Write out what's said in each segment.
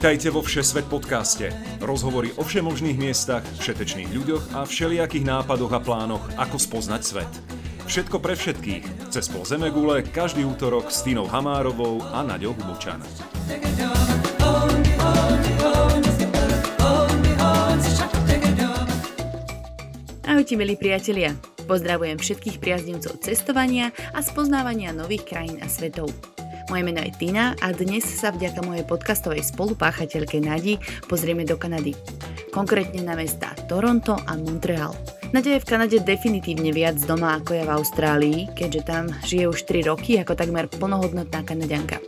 Vítajte vo Všesvet podcaste. Rozhovory o všemožných miestach, všetečných ľuďoch a všelijakých nápadoch a plánoch, ako spoznať svet. Všetko pre všetkých. Cez pol Zemegule každý útorok s Tínou Hamárovou a Naďou Hubučan. Ahojte milí priatelia. Pozdravujem všetkých priaznivcov cestovania a spoznávania nových krajín a svetov. Moje meno je Tina a dnes sa vďaka mojej podcastovej spolupáchateľke Nadi pozrieme do Kanady. Konkrétne na mesta Toronto a Montreal. Nadia je v Kanade definitívne viac doma ako je v Austrálii, keďže tam žije už 3 roky ako takmer plnohodnotná kanadianka.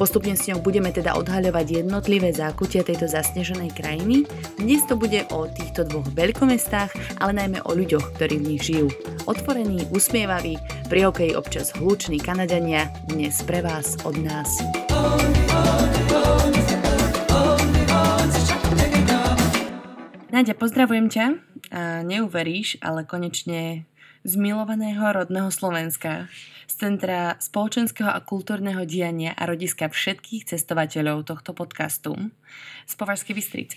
Postupne s ňou budeme teda odhaľovať jednotlivé zákutia tejto zasneženej krajiny. Dnes to bude o týchto dvoch veľkomestách, ale najmä o ľuďoch, ktorí v nich žijú. Otvorení, usmievaví, pri hokeji občas hluční Kanadania, dnes pre vás od nás. Náďa, pozdravujem ťa. A neuveríš, ale konečne z milovaného rodného Slovenska, z Centra spoločenského a kultúrneho diania a rodiska všetkých cestovateľov tohto podcastu z Považskej Bystrice.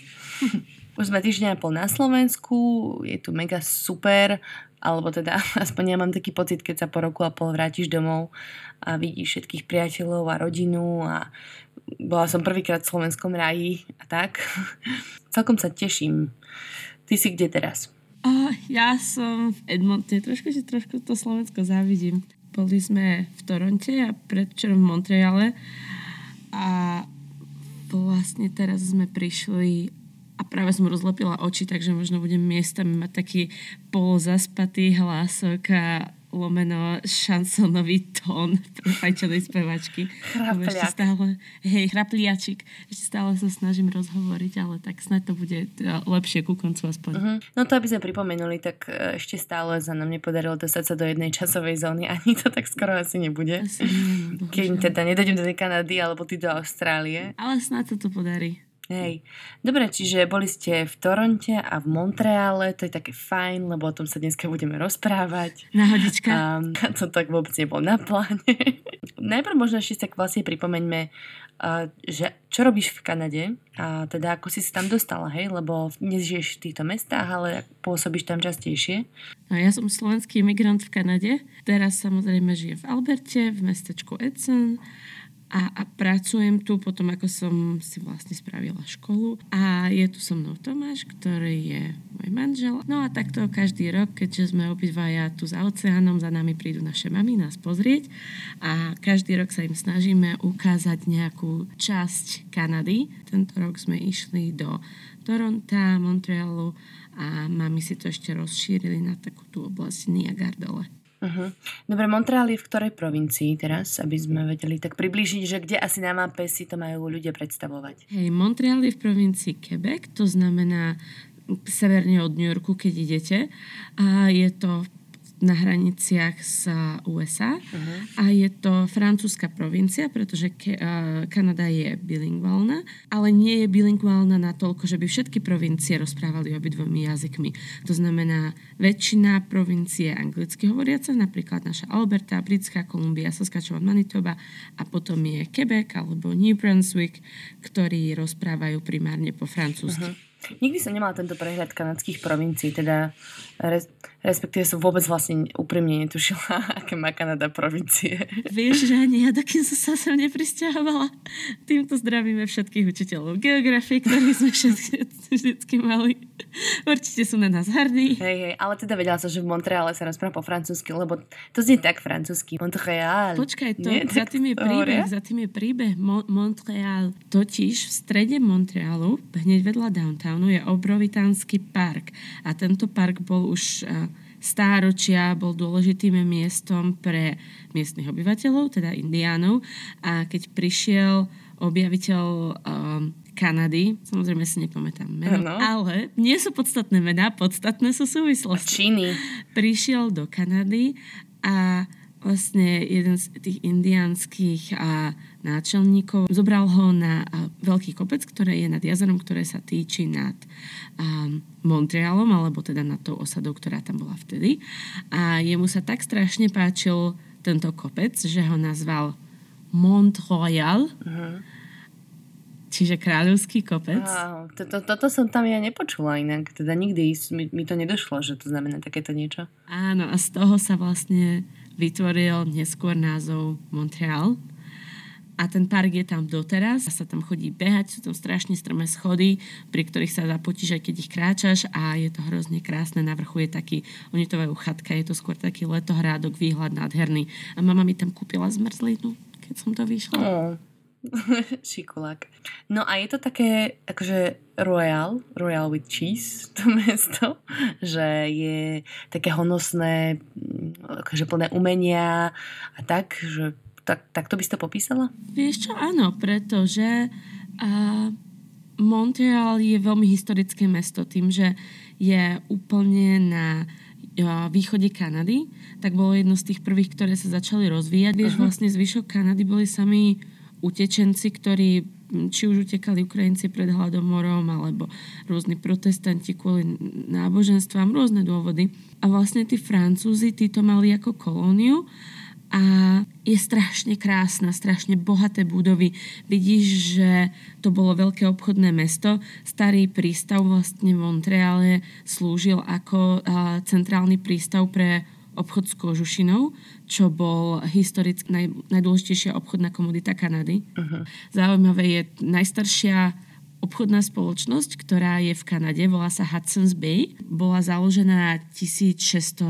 Už sme týždeň a pol na Slovensku, je tu mega super, alebo teda aspoň ja mám taký pocit, keď sa po roku a pol vrátiš domov a vidíš všetkých priateľov a rodinu a bola som prvýkrát v slovenskom ráji a tak. Celkom sa teším. Ty si kde teraz? Ja som v Edmonte, trošku trošku to Slovensko závidím. Boli sme v Toronte a predvčerom v Montreale a vlastne teraz sme prišli a práve som rozlepila oči, takže možno budem miestami mať taký polozaspatý hlások a lomeno šansonový tón prepajčenej spevačky. Chrapliak. stále, hej, chrapliačik. Ešte stále sa snažím rozhovoriť, ale tak snad to bude lepšie ku koncu aspoň. Uh-huh. No to aby sme pripomenuli, tak e, ešte stále sa nám nepodarilo dostať sa do jednej časovej zóny. Ani to tak skoro asi nebude. Asi nie, no, Keď teda nedojdem do tej Kanady alebo ty do Austrálie. Ale snad sa to podarí. Hej. Dobre, čiže boli ste v Toronte a v Montreale, to je také fajn, lebo o tom sa dneska budeme rozprávať. Nahodička. Um, to tak vôbec nebol na pláne. Najprv možno ešte sa vlastne pripomeňme, uh, že čo robíš v Kanade a teda ako si sa tam dostala, hej, lebo nežiješ v týchto mestách, ale pôsobíš tam častejšie. No, ja som slovenský imigrant v Kanade, teraz samozrejme žijem v Alberte, v mestečku Edson a, a pracujem tu potom, ako som si vlastne spravila školu. A je tu so mnou Tomáš, ktorý je môj manžel. No a takto každý rok, keďže sme obidvaja tu za oceánom, za nami prídu naše mamy nás pozrieť a každý rok sa im snažíme ukázať nejakú časť Kanady. Tento rok sme išli do Toronta, Montrealu a mami si to ešte rozšírili na takú tú oblasť Niagara dole. Uh-huh. Dobre, Montreal je v ktorej provincii teraz, aby sme vedeli tak priblížiť, že kde asi na mape si to majú ľudia predstavovať? Hej, Montreal je v provincii Quebec, to znamená severne od New Yorku, keď idete. A je to na hraniciach s USA uh-huh. a je to francúzska provincia, pretože ke, uh, Kanada je bilingválna, ale nie je bilingválna natoľko, že by všetky provincie rozprávali obidvomi jazykmi. To znamená, väčšina provincie anglicky hovoriaca, napríklad naša Alberta, Britská Kolumbia, Saskatchewan, Manitoba a potom je Quebec alebo New Brunswick, ktorí rozprávajú primárne po francúzsky. Uh-huh. Nikdy som nemala tento prehľad kanadských provincií, teda respektíve som vôbec vlastne úprimne netušila, aké má Kanada provincie. Vieš, že ani ja, dokým som sa sem nepristahovala. Týmto zdravíme všetkých učiteľov geografie, ktorí sme všetky, vždycky mali. Určite sú na nás hrdí. Hej, hej, ale teda vedela som, že v Montreale sa rozpráva po francúzsky, lebo to znie tak francúzsky. Montreal. Počkaj, to, Nie, za tým je príbeh, za tým je príbeh Mo- Montreal. Totiž v strede Montrealu, hneď vedľa downtown, Yellowstone je obrovitánsky park a tento park bol už stáročia, bol dôležitým miestom pre miestnych obyvateľov, teda indiánov a keď prišiel objaviteľ um, Kanady, samozrejme si nepamätám meno, ano. ale nie sú podstatné mená, podstatné sú súvislosti. Číny. Prišiel do Kanady a vlastne jeden z tých indiánskych náčelníkov zobral ho na veľký kopec, ktoré je nad jazerom, ktoré sa týči nad Montrealom, alebo teda nad tou osadou, ktorá tam bola vtedy. A jemu sa tak strašne páčil tento kopec, že ho nazval Mont Royal. Uh-huh čiže kráľovský kopec. Wow, to, to, toto som tam ja nepočula inak, teda nikdy mi, mi to nedošlo, že to znamená takéto niečo. Áno, a z toho sa vlastne vytvoril neskôr názov Montreal. A ten park je tam doteraz, sa tam chodí behať, sú tam strašne strmé schody, pri ktorých sa dá potíš, aj keď ich kráčaš a je to hrozne krásne. Na vrchu je taký, oni to majú chatka, je to skôr taký letohrádok, výhľad nádherný. A mama mi tam kúpila zmrzlinu, keď som to vyšla. Oh. Šikulák. No a je to také, akože royal, royal with cheese, to mesto, že je také honosné, akože plné umenia a tak, že tak, tak to by si to popísala? Vieš čo, áno, pretože a Montreal je veľmi historické mesto tým, že je úplne na východe Kanady, tak bolo jedno z tých prvých, ktoré sa začali rozvíjať. Vieš, uh-huh. vlastne zvyšok Kanady boli sami utečenci, ktorí či už utekali Ukrajinci pred hladomorom, alebo rôzni protestanti kvôli náboženstvám, rôzne dôvody. A vlastne tí Francúzi, tí to mali ako kolóniu a je strašne krásna, strašne bohaté budovy. Vidíš, že to bolo veľké obchodné mesto. Starý prístav vlastne v Montreale slúžil ako centrálny prístav pre obchod s kožušinou, čo bol historicky naj, najdôležitejšia obchodná komodita Kanady. Uh-huh. Zaujímavé je najstaršia obchodná spoločnosť, ktorá je v Kanade, volá sa Hudson's Bay. Bola založená 1623,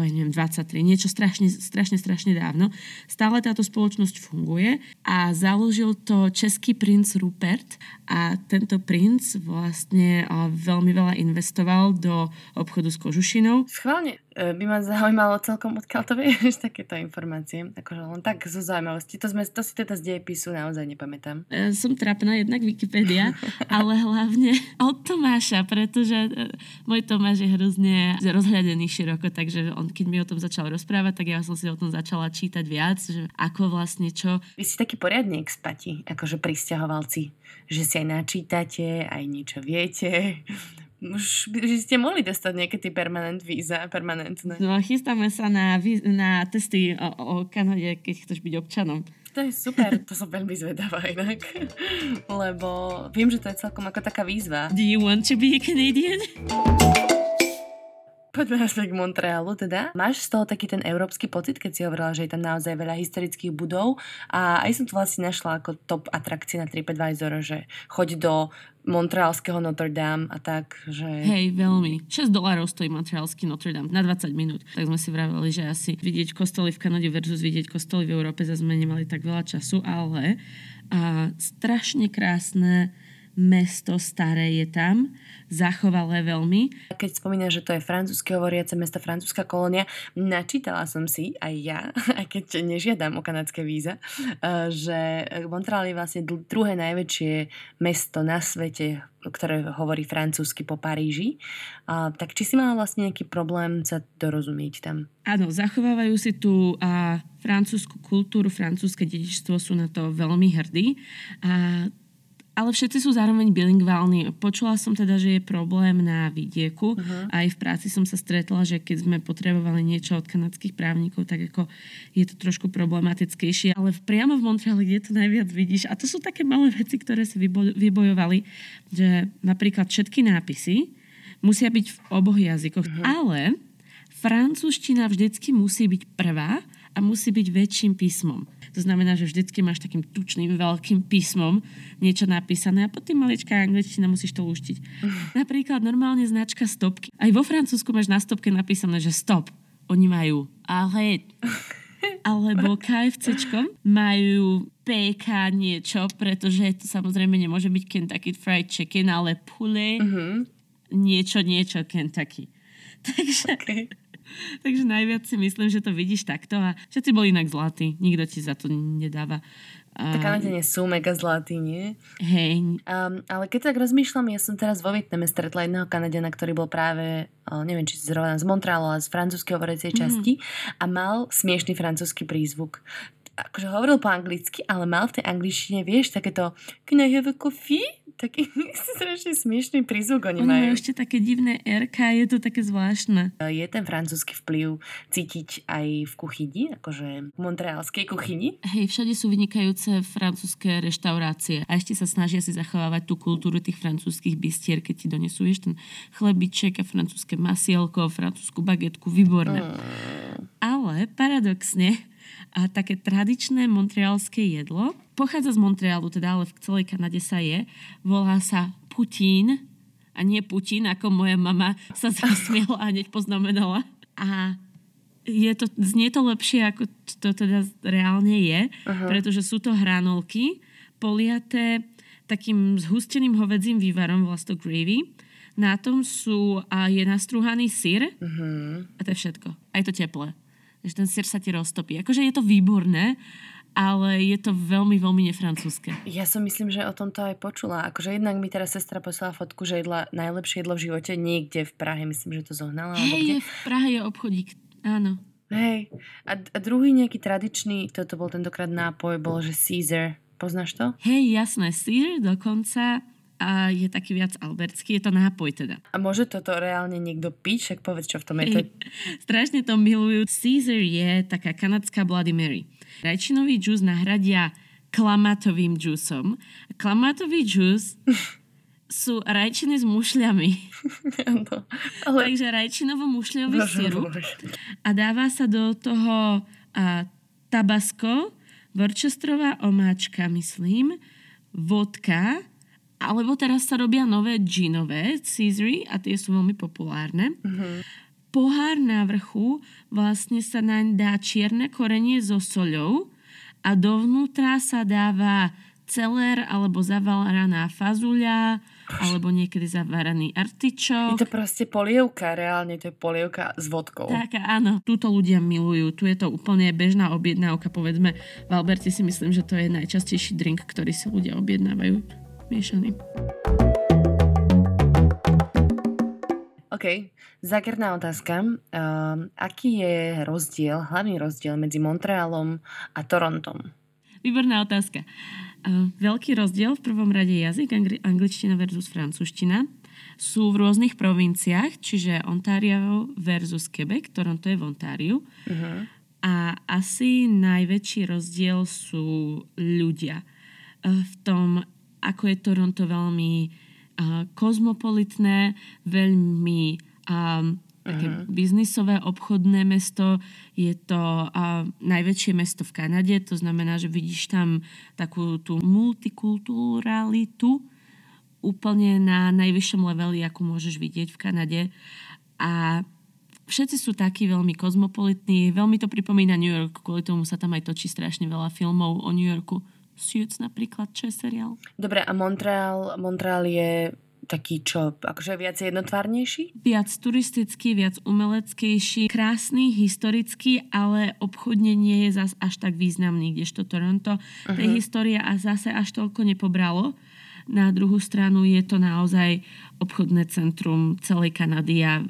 niečo strašne, strašne, strašne dávno. Stále táto spoločnosť funguje a založil to český princ Rupert a tento princ vlastne veľmi veľa investoval do obchodu s kožušinou. Schválne, by ma zaujímalo celkom, odkiaľ to vieš takéto informácie. Akože len tak zo zaujímavosti. To, sme, to si teda z dejepisu naozaj nepamätám. E, som trapná jednak Wikipedia, ale hlavne od Tomáša, pretože e, môj Tomáš je hrozne rozhľadený široko, takže on, keď mi o tom začal rozprávať, tak ja som si o tom začala čítať viac, že ako vlastne čo. Vy si taký poriadny expati, akože pristahovalci, že si aj načítate, aj niečo viete už by ste mohli dostať tie permanent víza, permanentné. No chystáme sa na, na testy o, o Kanade, keď chceš byť občanom. To je super, to som veľmi zvedavá inak. Lebo viem, že to je celkom ako taká výzva. Do you want to be a Canadian? Poďme naspäť k Montrealu teda. Máš z toho taký ten európsky pocit, keď si hovorila, že je tam naozaj veľa historických budov a aj som to vlastne našla ako top atrakcie na TripAdvisor, že choď do montrealského Notre Dame a tak, že... Hej, veľmi. 6 dolárov stojí montrealský Notre Dame na 20 minút. Tak sme si vraveli, že asi vidieť kostoly v Kanade versus vidieť kostoly v Európe zase sme nemali tak veľa času, ale a, strašne krásne mesto staré je tam, zachovalé veľmi. Keď spomínaš, že to je francúzske hovoriace mesto, francúzska kolónia, načítala som si aj ja, aj keď nežiadam o kanadské víza, eh, že Montreal je vlastne druhé najväčšie mesto na svete, ktoré hovorí francúzsky po Paríži. Tak či si mala vlastne nejaký problém sa dorozumieť tam? Áno, zachovávajú si tú a, francúzsku kultúru, francúzske dedičstvo sú na to veľmi hrdí. A ale všetci sú zároveň bilingválni. Počula som teda, že je problém na vidieku. Uh-huh. Aj v práci som sa stretla, že keď sme potrebovali niečo od kanadských právnikov, tak ako je to trošku problematickejšie. Ale priamo v Montreali, kde to najviac vidíš, a to sú také malé veci, ktoré si vybojovali, že napríklad všetky nápisy musia byť v oboch jazykoch. Uh-huh. Ale francúzština vždycky musí byť prvá a musí byť väčším písmom. To znamená, že vždycky máš takým tučným veľkým písmom niečo napísané a potom maličká angličtina musíš to luštiť. Napríklad normálne značka stopky. Aj vo Francúzsku máš na stopke napísané, že stop. Oni majú ale alebo KFCčkom majú PK niečo, pretože to samozrejme nemôže byť Kentucky Fried Chicken, ale pule uh-huh. niečo, niečo Kentucky. Takže okay. Takže najviac si myslím, že to vidíš takto a všetci boli inak zlatí. Nikto ti za to nedáva. Tak Kanadene sú mega zlatí, nie? Hej. Um, ale keď tak rozmýšľam, ja som teraz vo Vietname stretla jedného Kanadiana, ktorý bol práve, uh, neviem, či zrovna z Montrealu, ale z francúzskej hovoriacej mm. časti a mal smiešný francúzsky prízvuk akože hovoril po anglicky, ale mal v tej angličtine, vieš, takéto can I have a coffee? Taký strašne smiešný prízvuk oni, Oni majú. majú ešte také divné RK, je to také zvláštne. Je ten francúzsky vplyv cítiť aj v kuchyni, akože v montrealskej kuchyni? Hej, všade sú vynikajúce francúzske reštaurácie a ešte sa snažia si zachovávať tú kultúru tých francúzskych bistier, keď ti donesú vieš, ten chlebiček a francúzske masielko, francúzsku bagetku, výborné. Mm. Ale paradoxne, a také tradičné montrealské jedlo pochádza z Montrealu, teda ale v celej Kanade sa je. Volá sa putín a nie Putin, ako moja mama sa zasmiela a hneď poznamenala. A je to, znie to lepšie, ako to teda reálne je, uh-huh. pretože sú to hranolky poliaté takým zhusteným hovedzím vývarom, volá to gravy. Na tom sú, a je nastrúhaný syr Uh-huh. a to je všetko. A je to teplé. Takže ten syr sa ti roztopí. Akože je to výborné, ale je to veľmi, veľmi nefrancúzske. Ja som myslím, že o tomto aj počula. Akože jednak mi teraz sestra poslala fotku, že jedla najlepšie jedlo v živote niekde v Prahe. Myslím, že to zohnala. Hej, v Prahe je obchodík. Áno. Hej. A, a druhý nejaký tradičný, toto bol tentokrát nápoj, bol, že Caesar. Poznáš to? Hej, jasné, sír dokonca a je taký viac albertský, je to nápoj teda. A môže toto reálne niekto piť? Však povedz, čo v tom je. To strašne to milujú. Caesar je taká kanadská Bloody Mary. Rajčinový džús nahradia klamatovým džúsom. Klamatový džús sú rajčiny s mušľami. Áno. Ale... Takže rajčinovo-mušľový Bože sirup a dáva sa do toho a, tabasko, worcesterová omáčka, myslím, vodka, alebo teraz sa robia nové džinové Caesary a tie sú veľmi populárne. Pohár na vrchu vlastne sa naň dá čierne korenie so soľou a dovnútra sa dáva celer alebo zavaraná fazuľa alebo niekedy zavaraný Je artičok. to proste polievka, reálne to je polievka s vodkou. Tak áno, túto ľudia milujú. Tu je to úplne bežná objednávka. Povedzme, v Alberte si myslím, že to je najčastejší drink, ktorý si ľudia objednávajú. Miešaný. OK, zákerná otázka. Um, aký je rozdiel, hlavný rozdiel medzi Montrealom a Torontom? Výborná otázka. Uh, veľký rozdiel v prvom rade jazyk, angli- angličtina versus francúzština. Sú v rôznych provinciách, čiže Ontario versus Quebec, Toronto je v Ontáriu. Uh-huh. A asi najväčší rozdiel sú ľudia. Eh, V tom, ako je Toronto veľmi uh, kozmopolitné, veľmi um, také biznisové, obchodné mesto. Je to uh, najväčšie mesto v Kanade, to znamená, že vidíš tam takú tú multikulturalitu úplne na najvyššom leveli, ako môžeš vidieť v Kanade. A všetci sú takí veľmi kozmopolitní, veľmi to pripomína New York, kvôli tomu sa tam aj točí strašne veľa filmov o New Yorku. Suits napríklad, čo je seriál. Dobre, a Montreal, Montreal je taký čo, akože viac jednotvárnejší? Viac turistický, viac umeleckejší, krásny, historický, ale obchodne nie je zas až tak významný, kdežto Toronto tej histórie a zase až toľko nepobralo. Na druhú stranu je to naozaj obchodné centrum celej Kanady a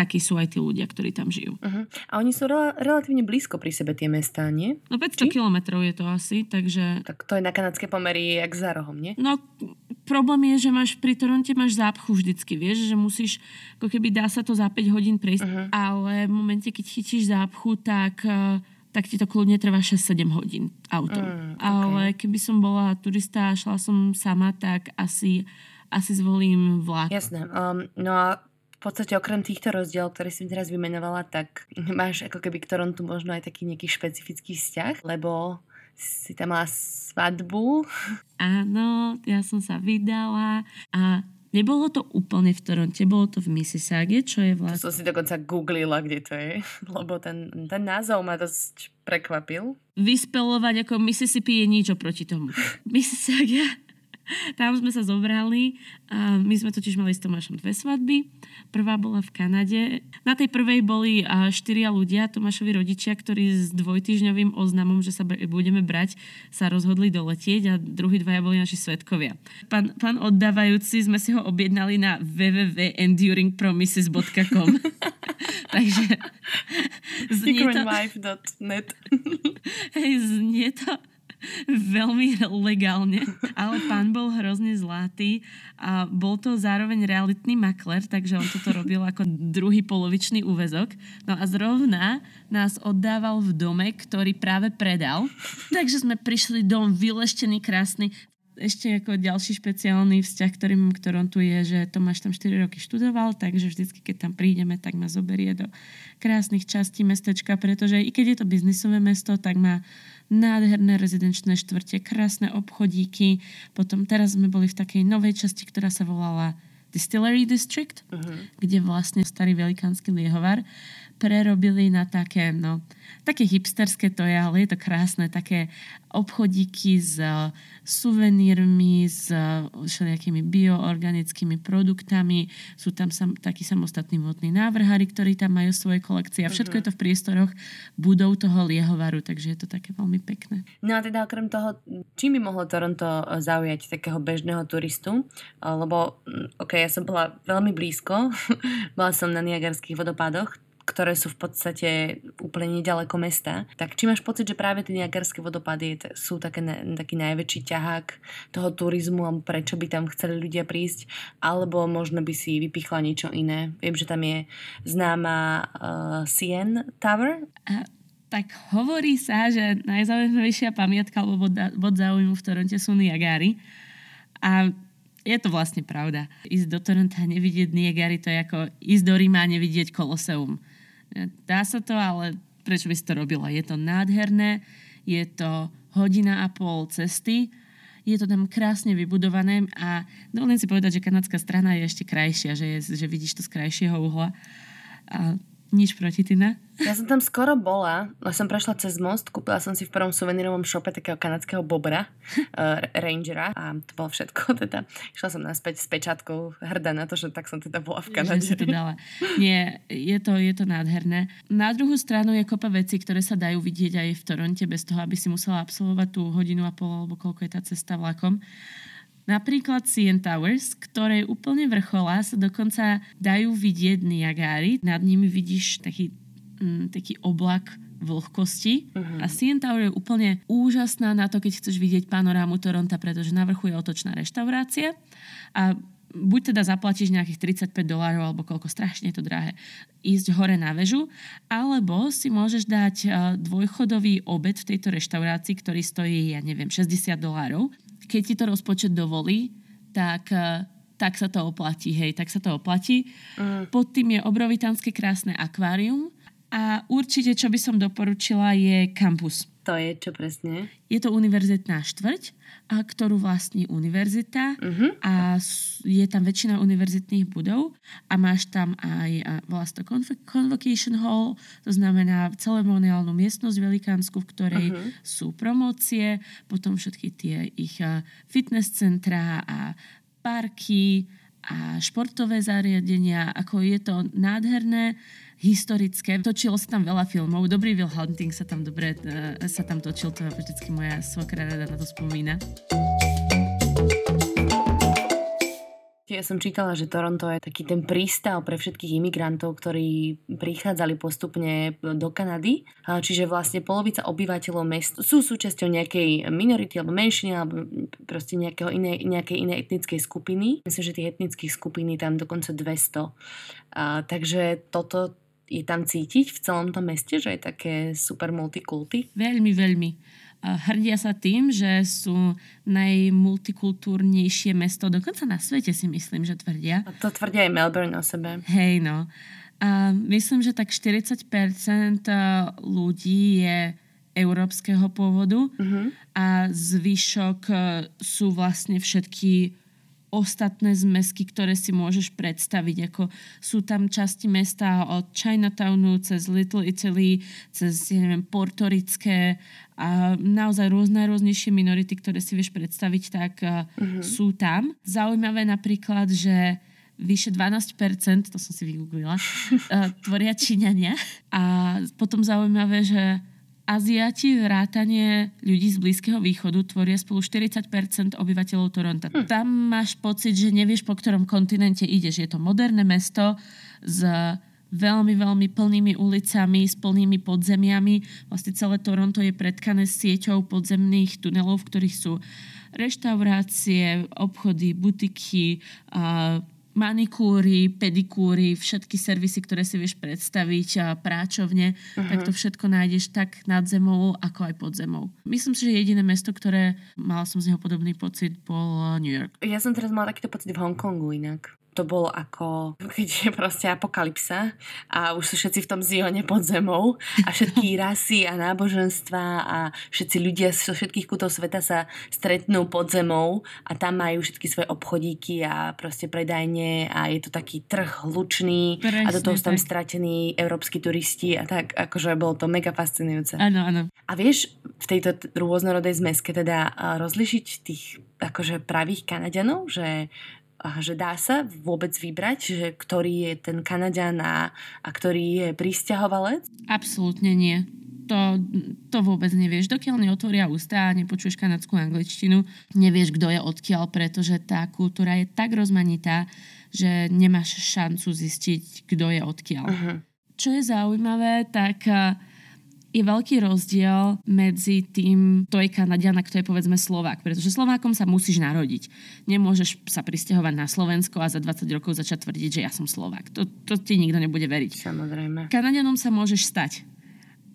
takí sú aj tí ľudia, ktorí tam žijú. Uh-huh. A oni sú rel- relatívne blízko pri sebe tie mestá, nie? No 500 kilometrov je to asi, takže... Tak to je na kanadské pomery jak za rohom, nie? No problém je, že máš pri Toronte máš zápchu vždycky, vieš, že musíš, ako keby dá sa to za 5 hodín prejsť, uh-huh. ale v momente, keď chytíš zápchu, tak, eh, tak ti to kľudne trvá 6-7 hodín autom. Mm, ok. Ale keby som bola turista a šla som sama, tak asi, asi zvolím vlak. Jasné. Um, no a podstate okrem týchto rozdielov, ktoré si teraz vymenovala, tak máš ako keby k Torontu možno aj taký nejaký špecifický vzťah, lebo si tam mala svadbu. Áno, ja som sa vydala a nebolo to úplne v Toronte, bolo to v Mississauga, čo je To vlastne... som si dokonca googlila, kde to je, lebo ten, ten názov ma dosť prekvapil. Vyspelovať ako Mississippi je nič oproti tomu. Mississauga, tam sme sa zobrali. A my sme totiž mali s Tomášom dve svadby. Prvá bola v Kanade. Na tej prvej boli štyria ľudia, Tomášovi rodičia, ktorí s dvojtyžňovým oznamom, že sa budeme brať, sa rozhodli doletieť a druhí dvaja boli naši svetkovia. Pán, pán oddávajúci sme si ho objednali na www.enduringpromises.com Takže znie to, hej, znie to veľmi legálne, ale pán bol hrozne zlatý a bol to zároveň realitný makler, takže on toto robil ako druhý polovičný úvezok. No a zrovna nás oddával v dome, ktorý práve predal. Takže sme prišli dom vyleštený, krásny ešte ako ďalší špeciálny vzťah, ktorý mám k Torontu je, že Tomáš tam 4 roky študoval, takže vždycky, keď tam prídeme, tak ma zoberie do krásnych častí mestečka, pretože i keď je to biznisové mesto, tak má nádherné rezidenčné štvrte, krásne obchodíky. Potom teraz sme boli v takej novej časti, ktorá sa volala Distillery District, uh-huh. kde vlastne starý velikánsky liehovar prerobili na také, no, také hipsterské to je, ale je to krásne, také obchodíky s uh, suvenírmi, s uh, všelijakými bioorganickými produktami. Sú tam sam, takí samostatní vodní návrhári, ktorí tam majú svoje kolekcie a všetko uh-huh. je to v priestoroch budov toho liehovaru, takže je to také veľmi pekné. No a teda okrem toho, čím by mohlo Toronto zaujať takého bežného turistu? Lebo, mm, ok, ja som bola veľmi blízko, bola som na Niagarských vodopádoch, ktoré sú v podstate úplne nedaleko mesta. Tak či máš pocit, že práve tie Niagarské vodopady sú také, taký najväčší ťahák toho turizmu a prečo by tam chceli ľudia prísť, alebo možno by si vypichla niečo iné. Viem, že tam je známa uh, CN Tower. Tak hovorí sa, že najzaujímavejšia pamiatka alebo bod, bod záujmu v Toronte sú Niagary. A je to vlastne pravda. Ísť do Toronto a nevidieť Niagary, to je ako ísť do Ríma a nevidieť Koloseum. Dá sa to, ale prečo by si to robila? Je to nádherné, je to hodina a pol cesty, je to tam krásne vybudované a dovolím si povedať, že kanadská strana je ešte krajšia, že, je, že vidíš to z krajšieho uhla. A nič proti, Tina? Ja som tam skoro bola, som prešla cez most, kúpila som si v prvom suvenírovom šope takého kanadského bobra, uh, Rangera a to bolo všetko. Teda. Išla som naspäť s pečatkou hrdá na to, že tak som teda bola v Kanade. Že si to dala. Nie, je to, je to nádherné. Na druhú stranu je kopa vecí, ktoré sa dajú vidieť aj v Toronte bez toho, aby si musela absolvovať tú hodinu a pol alebo koľko je tá cesta vlakom. Napríklad CN Towers, ktoré úplne vrchola sa dokonca dajú vidieť Niagári. Nad nimi vidíš taký, mm, taký oblak vlhkosti uh-huh. a CN Tower je úplne úžasná na to, keď chceš vidieť panorámu Toronta, pretože na vrchu je otočná reštaurácia a buď teda zaplatíš nejakých 35 dolárov alebo koľko strašne je to drahé ísť hore na väžu, alebo si môžeš dať dvojchodový obed v tejto reštaurácii, ktorý stojí, ja neviem, 60 dolárov keď ti to rozpočet dovolí, tak, eh, tak sa to oplatí, hej, tak sa to oplatí. Mm. Pod tým je obrovitánske krásne akvárium a určite, čo by som doporučila, je kampus. To je čo presne? Je to univerzitná štvrť, a ktorú vlastní univerzita uh-huh. a je tam väčšina univerzitných budov a máš tam aj volá to Convocation Hall, to znamená ceremoniálnu miestnosť velikánsku, v ktorej uh-huh. sú promócie, potom všetky tie ich fitness centrá a parky a športové zariadenia, ako je to nádherné historické. Točilo sa tam veľa filmov. Dobrý Will Hunting sa tam dobre uh, sa tam točil. To vždycky moja svokra rada na to spomína. Ja som čítala, že Toronto je taký ten prístav pre všetkých imigrantov, ktorí prichádzali postupne do Kanady. Čiže vlastne polovica obyvateľov mest sú súčasťou nejakej minority alebo menšiny alebo proste nejakého iné, nejakej inej etnickej skupiny. Myslím, že tých etnických skupín je tam dokonca 200. A, takže toto je tam cítiť v celom tom meste, že je také super multikulty? Veľmi, veľmi. Hrdia sa tým, že sú najmultikultúrnejšie mesto, dokonca na svete si myslím, že tvrdia. A to tvrdia aj Melbourne o sebe. Hej, no. A myslím, že tak 40% ľudí je európskeho pôvodu uh-huh. a zvyšok sú vlastne všetky ostatné zmesky, ktoré si môžeš predstaviť. Ako sú tam časti mesta od Chinatownu cez Little Italy, cez, ja neviem, portorické a naozaj rôzne rôznejšie minority, ktoré si vieš predstaviť, tak uh-huh. sú tam. Zaujímavé napríklad, že vyše 12%, to som si vygooglila, tvoria Číňania. A potom zaujímavé, že Aziati, vrátanie ľudí z Blízkeho východu tvoria spolu 40% obyvateľov Toronto. Hm. Tam máš pocit, že nevieš, po ktorom kontinente ideš. Je to moderné mesto s veľmi, veľmi plnými ulicami, s plnými podzemiami. Vlastne celé Toronto je predkané sieťou podzemných tunelov, v ktorých sú reštaurácie, obchody, butiky, a manikúry, pedikúry, všetky servisy, ktoré si vieš predstaviť, a práčovne, uh-huh. tak to všetko nájdeš tak nad zemou, ako aj pod zemou. Myslím si, že jediné mesto, ktoré mala som z neho podobný pocit, bol New York. Ja som teraz mala takýto pocit v Hongkongu inak to bolo ako, keď je proste apokalypsa a už sú všetci v tom zione pod zemou a všetky rasy a náboženstva a všetci ľudia zo všetkých kútov sveta sa stretnú pod zemou a tam majú všetky svoje obchodíky a proste predajne a je to taký trh hlučný Presne, a do toho sú tam stratení európsky turisti a tak, akože bolo to mega fascinujúce. Áno, áno. A vieš v tejto rôznorodej zmeske teda rozlišiť tých akože pravých Kanadianov, že že dá sa vôbec vybrať, že ktorý je ten Kanadian a, a ktorý je pristahovalec? Absolútne nie. To, to vôbec nevieš. Dokiaľ neotvoria ústa a nepočuješ kanadskú angličtinu, nevieš, kto je odkiaľ, pretože tá kultúra je tak rozmanitá, že nemáš šancu zistiť, kto je odkiaľ. Uh-huh. Čo je zaujímavé, tak je veľký rozdiel medzi tým, to je Kanadian a kto je povedzme Slovák. Pretože Slovákom sa musíš narodiť. Nemôžeš sa pristahovať na Slovensko a za 20 rokov začať tvrdiť, že ja som Slovák. To, to ti nikto nebude veriť. Samozrejme. Kanadianom sa môžeš stať.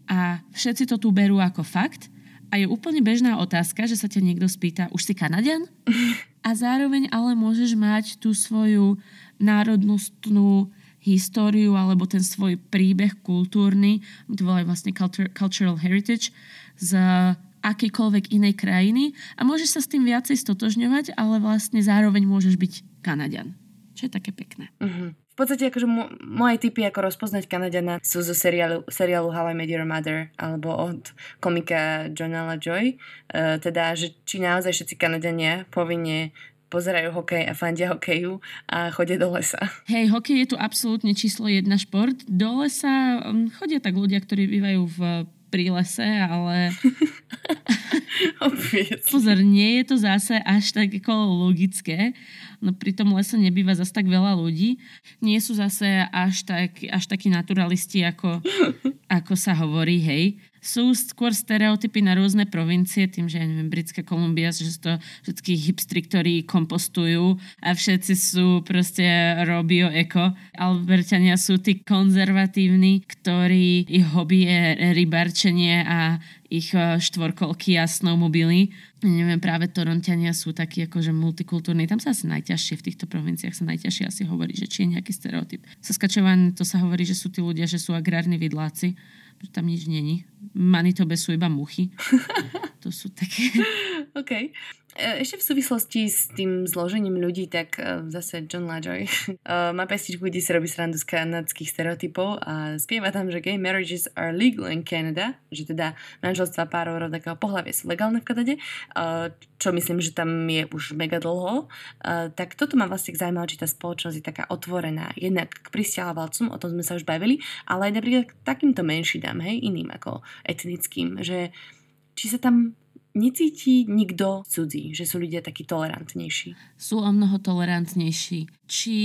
A všetci to tu berú ako fakt. A je úplne bežná otázka, že sa ťa niekto spýta, už si Kanadian? A zároveň ale môžeš mať tú svoju národnostnú históriu alebo ten svoj príbeh kultúrny, to volajú vlastne cultural heritage, z akýkoľvek inej krajiny a môžeš sa s tým viacej stotožňovať, ale vlastne zároveň môžeš byť Kanadian. Čo je také pekné. Uh-huh. V podstate akože mo- moje typy, ako rozpoznať Kanadiana sú zo seriálu, seriálu How I Met Your Mother alebo od komika Jonala Joy. Uh, teda, že či naozaj všetci Kanadiania povinne pozerajú hokej a fandia hokeju a chodia do lesa. Hej, hokej je tu absolútne číslo jedna šport. Do lesa um, chodia tak ľudia, ktorí bývajú v prírlese, ale... Pozor, nie je to zase až tak ako logické. No pri tom lese nebýva zase tak veľa ľudí. Nie sú zase až, tak, až takí naturalisti, ako, ako sa hovorí, hej sú skôr stereotypy na rôzne provincie, tým, že ja neviem, Britská Kolumbia, že sú to všetky hipstri, ktorí kompostujú a všetci sú proste robio eko. Albertania sú tí konzervatívni, ktorí ich hobby je rybarčenie a ich e, štvorkolky a snowmobily. Neviem, práve Torontiania sú takí akože multikultúrni. Tam sa asi najťažšie, v týchto provinciách sa najťažšie asi hovorí, že či je nejaký stereotyp. Saskatchewan, to sa hovorí, že sú tí ľudia, že sú agrárni vidláci že tam nič není. Manitobe sú iba muchy. to sú také... OK. E, ešte v súvislosti s tým zložením ľudí, tak e, zase John LaJoy e, má pestičku, kde si robí srandu z kanadských stereotypov a spieva tam, že gay marriages are legal in Canada, že teda manželstva párov rovnakého pohľavia sú legálne v Kanade, čo myslím, že tam je už mega dlho. Tak toto ma vlastne zaujímalo, či tá spoločnosť je taká otvorená jednak k pristahovalcom, o tom sme sa už bavili, ale aj napríklad k takýmto menšinám, hej, iným ako etnickým, že či sa tam necíti nikto cudzí, že sú ľudia takí tolerantnejší. Sú o mnoho tolerantnejší. Či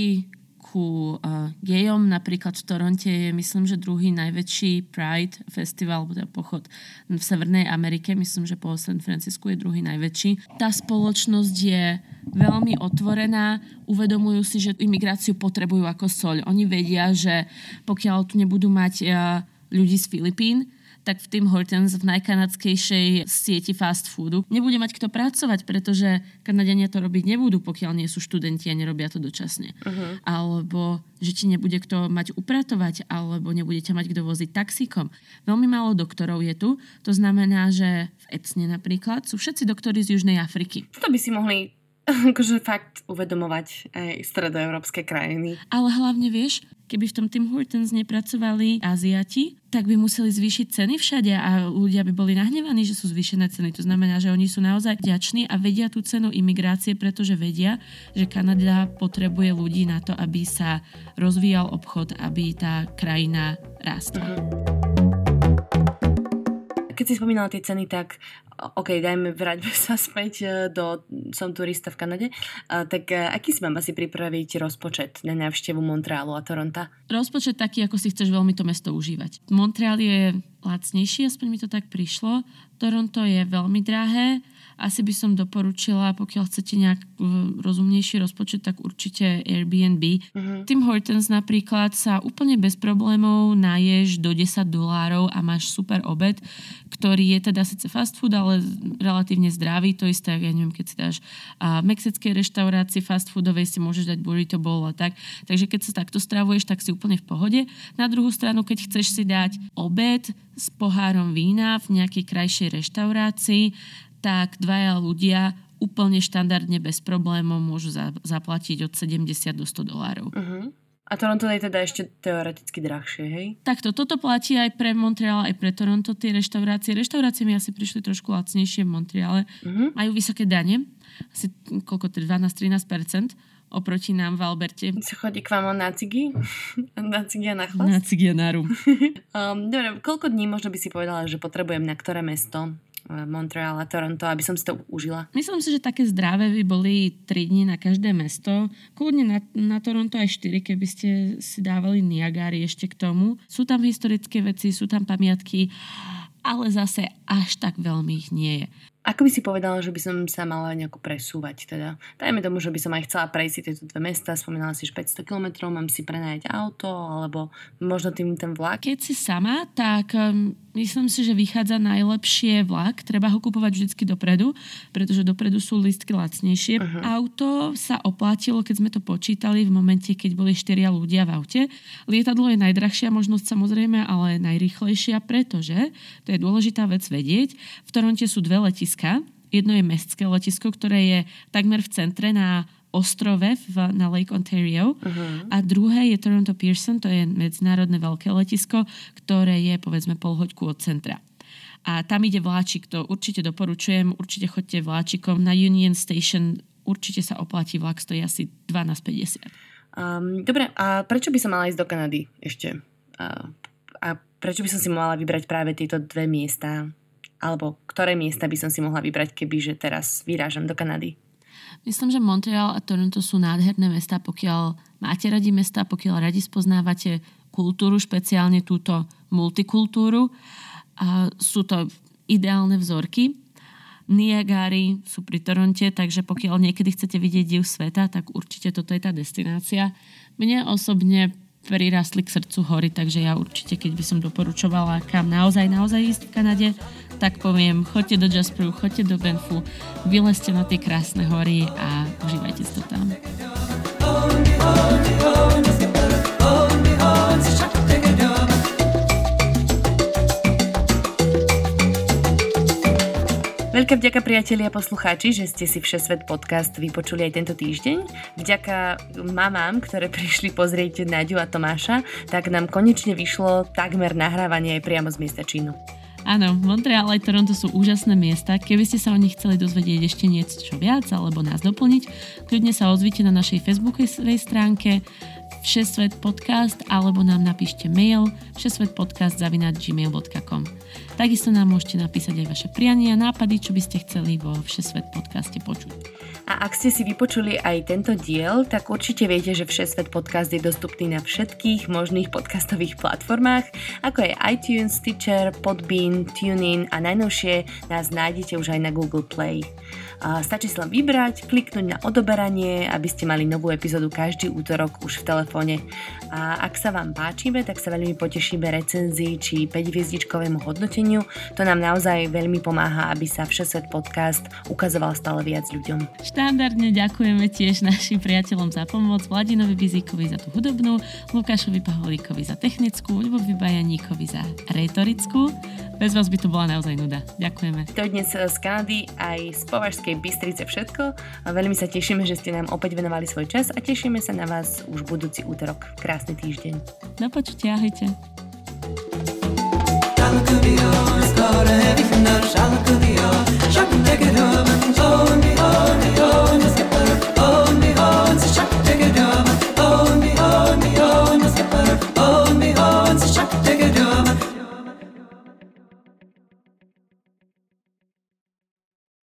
ku uh, gejom napríklad v Toronte je myslím, že druhý najväčší Pride festival, teda pochod v Severnej Amerike, myslím, že po San Francisku je druhý najväčší. Tá spoločnosť je veľmi otvorená, uvedomujú si, že imigráciu potrebujú ako soľ. Oni vedia, že pokiaľ tu nebudú mať uh, ľudí z Filipín, tak v Tim Hortons v najkanadskejšej sieti fast foodu nebude mať kto pracovať, pretože Kanadiania to robiť nebudú, pokiaľ nie sú študenti a nerobia to dočasne. Uh-huh. Alebo že ti nebude kto mať upratovať, alebo nebudete mať kto voziť taxíkom. Veľmi málo doktorov je tu, to znamená, že v ECNE napríklad sú všetci doktori z Južnej Afriky. To by si mohli akože fakt uvedomovať aj stredoeurópske krajiny. Ale hlavne vieš, keby v tom Tim Hortons nepracovali Aziati, tak by museli zvýšiť ceny všade a ľudia by boli nahnevaní, že sú zvýšené ceny. To znamená, že oni sú naozaj vďační a vedia tú cenu imigrácie, pretože vedia, že Kanada potrebuje ľudí na to, aby sa rozvíjal obchod, aby tá krajina rástla. Keď si spomínala tie ceny, tak OK, dajme, vráťme sa späť e, do Som turista v Kanade. Uh, tak uh, aký si mám asi pripraviť rozpočet na návštevu Montrealu a Toronta? Rozpočet taký, ako si chceš veľmi to mesto užívať. Montreal je lacnejší, aspoň mi to tak prišlo. Toronto je veľmi drahé asi by som doporučila, pokiaľ chcete nejak e, rozumnejší rozpočet, tak určite Airbnb. Uh-huh. Tim Hortons napríklad sa úplne bez problémov naješ do 10 dolárov a máš super obed, ktorý je teda síce fast food, ale relatívne zdravý. To isté, ja neviem, keď si dáš a v mexickej reštaurácii fast foodovej si môžeš dať burrito bowl a tak. Takže keď sa takto stravuješ, tak si úplne v pohode. Na druhú stranu, keď chceš si dať obed s pohárom vína v nejakej krajšej reštaurácii, tak dvaja ľudia úplne štandardne bez problémov môžu za, zaplatiť od 70 do 100 dolárov. Uh-huh. A Toronto je teda ešte teoreticky drahšie, hej? Takto, toto platí aj pre Montreal, aj pre Toronto, tie reštaurácie. Reštaurácie mi asi prišli trošku lacnejšie v Montreale. Uh-huh. Majú vysoké dane, asi koľko to 12-13% oproti nám v Alberte. Sa chodí k vám na cigy? na cigy a na chlast? Na cigy a na rum. um, dobre, koľko dní možno by si povedala, že potrebujem na ktoré mesto? Montreal a Toronto, aby som si to užila? Myslím si, že také zdravé by boli 3 dní na každé mesto. Kľudne na, na Toronto aj 4, keby ste si dávali Niagary ešte k tomu. Sú tam historické veci, sú tam pamiatky, ale zase až tak veľmi ich nie je. Ako by si povedala, že by som sa mala nejako presúvať teda? Dajme tomu, že by som aj chcela prejsť si tieto dve mesta, spomínala si 500 km, mám si prenajať auto, alebo možno tým ten vlak. Keď si sama, tak um, myslím si, že vychádza najlepšie vlak. Treba ho kupovať vždy dopredu, pretože dopredu sú listky lacnejšie. Uh-huh. Auto sa oplatilo, keď sme to počítali v momente, keď boli štyria ľudia v aute. Lietadlo je najdrahšia možnosť samozrejme, ale najrychlejšia, pretože, to je dôležitá vec vedieť, v Toronte sú dve letisky letiska. Jedno je mestské letisko, ktoré je takmer v centre na ostrove v, na Lake Ontario uh-huh. a druhé je Toronto Pearson, to je medzinárodné veľké letisko, ktoré je povedzme pol hoďku od centra. A tam ide vláčik, to určite doporučujem, určite chodte vláčikom na Union Station, určite sa oplatí vlak, stojí asi 12,50. Um, dobre, a prečo by som mala ísť do Kanady ešte? Uh, a prečo by som si mala vybrať práve tieto dve miesta? Alebo ktoré miesta by som si mohla vybrať, keby že teraz vyrážam do Kanady? Myslím, že Montreal a Toronto sú nádherné mesta, pokiaľ máte radi mesta, pokiaľ radi spoznávate kultúru, špeciálne túto multikultúru. A sú to ideálne vzorky. Niagary sú pri Toronte, takže pokiaľ niekedy chcete vidieť div sveta, tak určite toto je tá destinácia. Mne osobne prirastli k srdcu hory, takže ja určite, keď by som doporučovala kam naozaj, naozaj ísť v Kanade, tak poviem, choďte do Jasperu, choďte do Benfu, vylezte na tie krásne hory a užívajte si to tam. Veľká vďaka priatelia a poslucháči, že ste si Všesvet podcast vypočuli aj tento týždeň. Vďaka mamám, ktoré prišli pozrieť Naďu a Tomáša, tak nám konečne vyšlo takmer nahrávanie aj priamo z miesta činu. Áno, Montreal aj Toronto sú úžasné miesta. Keby ste sa o nich chceli dozvedieť ešte niečo viac alebo nás doplniť, kľudne sa ozvite na našej facebookovej stránke Všesvet podcast alebo nám napíšte mail všesvetpodcast.gmail.com Takisto nám môžete napísať aj vaše priania, nápady, čo by ste chceli vo Všesvet podcaste počuť. A ak ste si vypočuli aj tento diel, tak určite viete, že Všesvet podcast je dostupný na všetkých možných podcastových platformách, ako je iTunes, Stitcher, Podbean, TuneIn a najnovšie nás nájdete už aj na Google Play. Stačí sa len vybrať, kliknúť na odoberanie, aby ste mali novú epizódu každý útorok už v telefóne. A ak sa vám páčime, tak sa veľmi potešíme recenzii či 5 hviezdičkovému hodnoteniu. To nám naozaj veľmi pomáha, aby sa Všesvet podcast ukazoval stále viac ľuďom. Štandardne ďakujeme tiež našim priateľom za pomoc, Vladinovi Bizíkovi za tú hudobnú, Lukášovi Paholíkovi za technickú, Ľubovi Bajaníkovi za retorickú. Bez vás by to bola naozaj nuda. Ďakujeme. To dnes z Kanady aj z Považskej Banskej Bystrice všetko. Veľmi sa tešíme, že ste nám opäť venovali svoj čas a tešíme sa na vás už budúci útorok. Krásny týždeň. Do počutia, ahojte. Şarkı